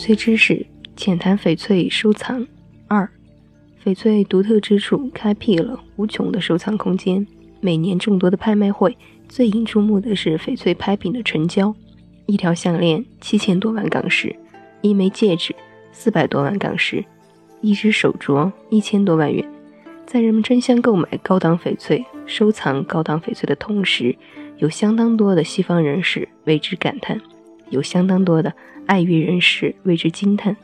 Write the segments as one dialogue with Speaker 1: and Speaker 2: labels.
Speaker 1: 翠知识，浅谈翡翠收藏。二，翡翠独特之处开辟了无穷的收藏空间。每年众多的拍卖会，最引注目的是翡翠拍品的成交。一条项链七千多万港石，一枚戒指四百多万港石，一只手镯一千多万元。在人们争相购买高档翡翠、收藏高档翡翠的同时，有相当多的西方人士为之感叹，有相当多的爱玉人士为之惊叹。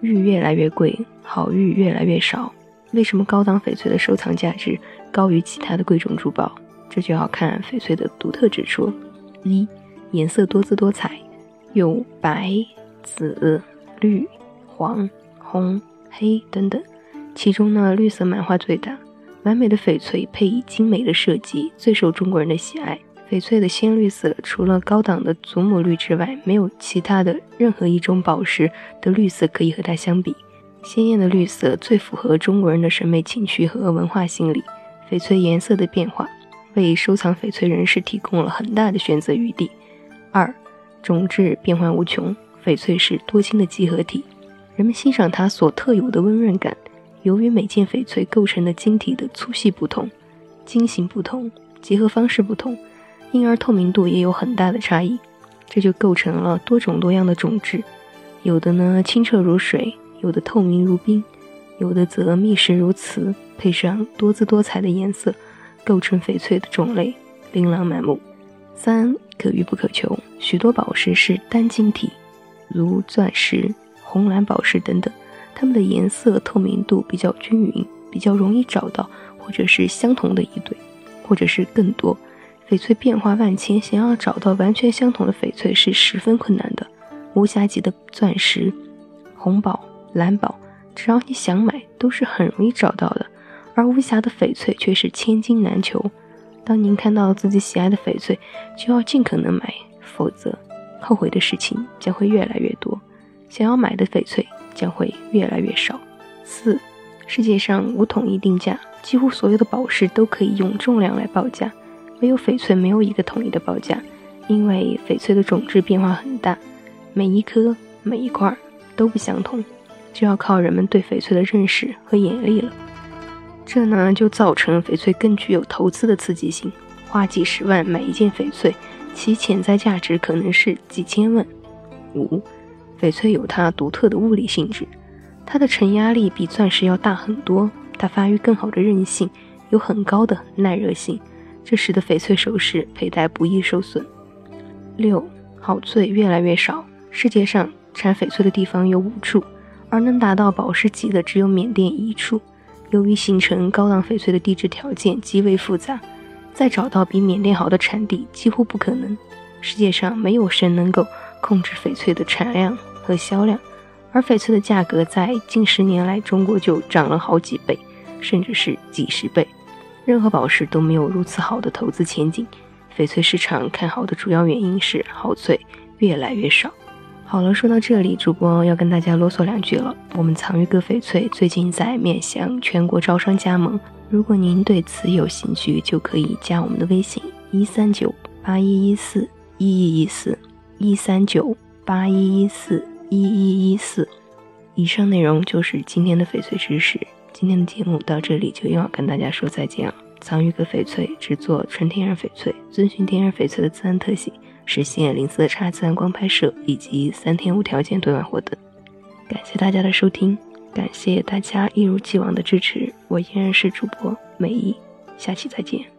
Speaker 1: 玉越来越贵，好玉越来越少。为什么高档翡翠的收藏价值高于其他的贵重珠宝？这就要看翡翠的独特之处。一、颜色多姿多彩，有白、紫、绿、黄、红、黑等等。其中呢，绿色漫画最大。完美的翡翠配以精美的设计，最受中国人的喜爱。翡翠的鲜绿色，除了高档的祖母绿之外，没有其他的任何一种宝石的绿色可以和它相比。鲜艳的绿色最符合中国人的审美情趣和文化心理。翡翠颜色的变化，为收藏翡翠人士提供了很大的选择余地。二，种质变幻无穷，翡翠是多晶的集合体，人们欣赏它所特有的温润感。由于每件翡翠构成的晶体的粗细不同，晶型不同，结合方式不同，因而透明度也有很大的差异，这就构成了多种多样的种质。有的呢清澈如水，有的透明如冰，有的则密实如瓷，配上多姿多彩的颜色，构成翡翠的种类琳琅满目。三可遇不可求，许多宝石是单晶体，如钻石、红蓝宝石等等。它们的颜色透明度比较均匀，比较容易找到，或者是相同的一对，或者是更多。翡翠变化万千，想要找到完全相同的翡翠是十分困难的。无瑕级的钻石、红宝、蓝宝，只要你想买，都是很容易找到的。而无瑕的翡翠却是千金难求。当您看到自己喜爱的翡翠，就要尽可能买，否则后悔的事情将会越来越多。想要买的翡翠。将会越来越少。四，世界上无统一定价，几乎所有的宝石都可以用重量来报价，唯有翡翠没有一个统一的报价，因为翡翠的种质变化很大，每一颗每一块都不相同，就要靠人们对翡翠的认识和眼力了。这呢，就造成翡翠更具有投资的刺激性，花几十万买一件翡翠，其潜在价值可能是几千万。五。翡翠有它独特的物理性质，它的承压力比钻石要大很多，它发育更好的韧性，有很高的耐热性，这使得翡翠首饰佩戴不易受损。六，好翠越来越少，世界上产翡翠的地方有五处，而能达到宝石级的只有缅甸一处。由于形成高档翡翠的地质条件极为复杂，再找到比缅甸好的产地几乎不可能。世界上没有谁能够。控制翡翠的产量和销量，而翡翠的价格在近十年来，中国就涨了好几倍，甚至是几十倍。任何宝石都没有如此好的投资前景。翡翠市场看好的主要原因是好翠越来越少。好了，说到这里，主播要跟大家啰嗦两句了。我们藏玉阁翡翠最近在面向全国招商加盟，如果您对此有兴趣，就可以加我们的微信：一三九八一一四一一一四。一三九八一一四一一一四，以上内容就是今天的翡翠知识。今天的节目到这里就又要跟大家说再见了。藏玉阁翡翠制作纯天然翡翠，遵循天然翡翠的自然特性，实现零色差、自然光拍摄以及三天无条件兑换获得。感谢大家的收听，感谢大家一如既往的支持。我依然是主播美依，下期再见。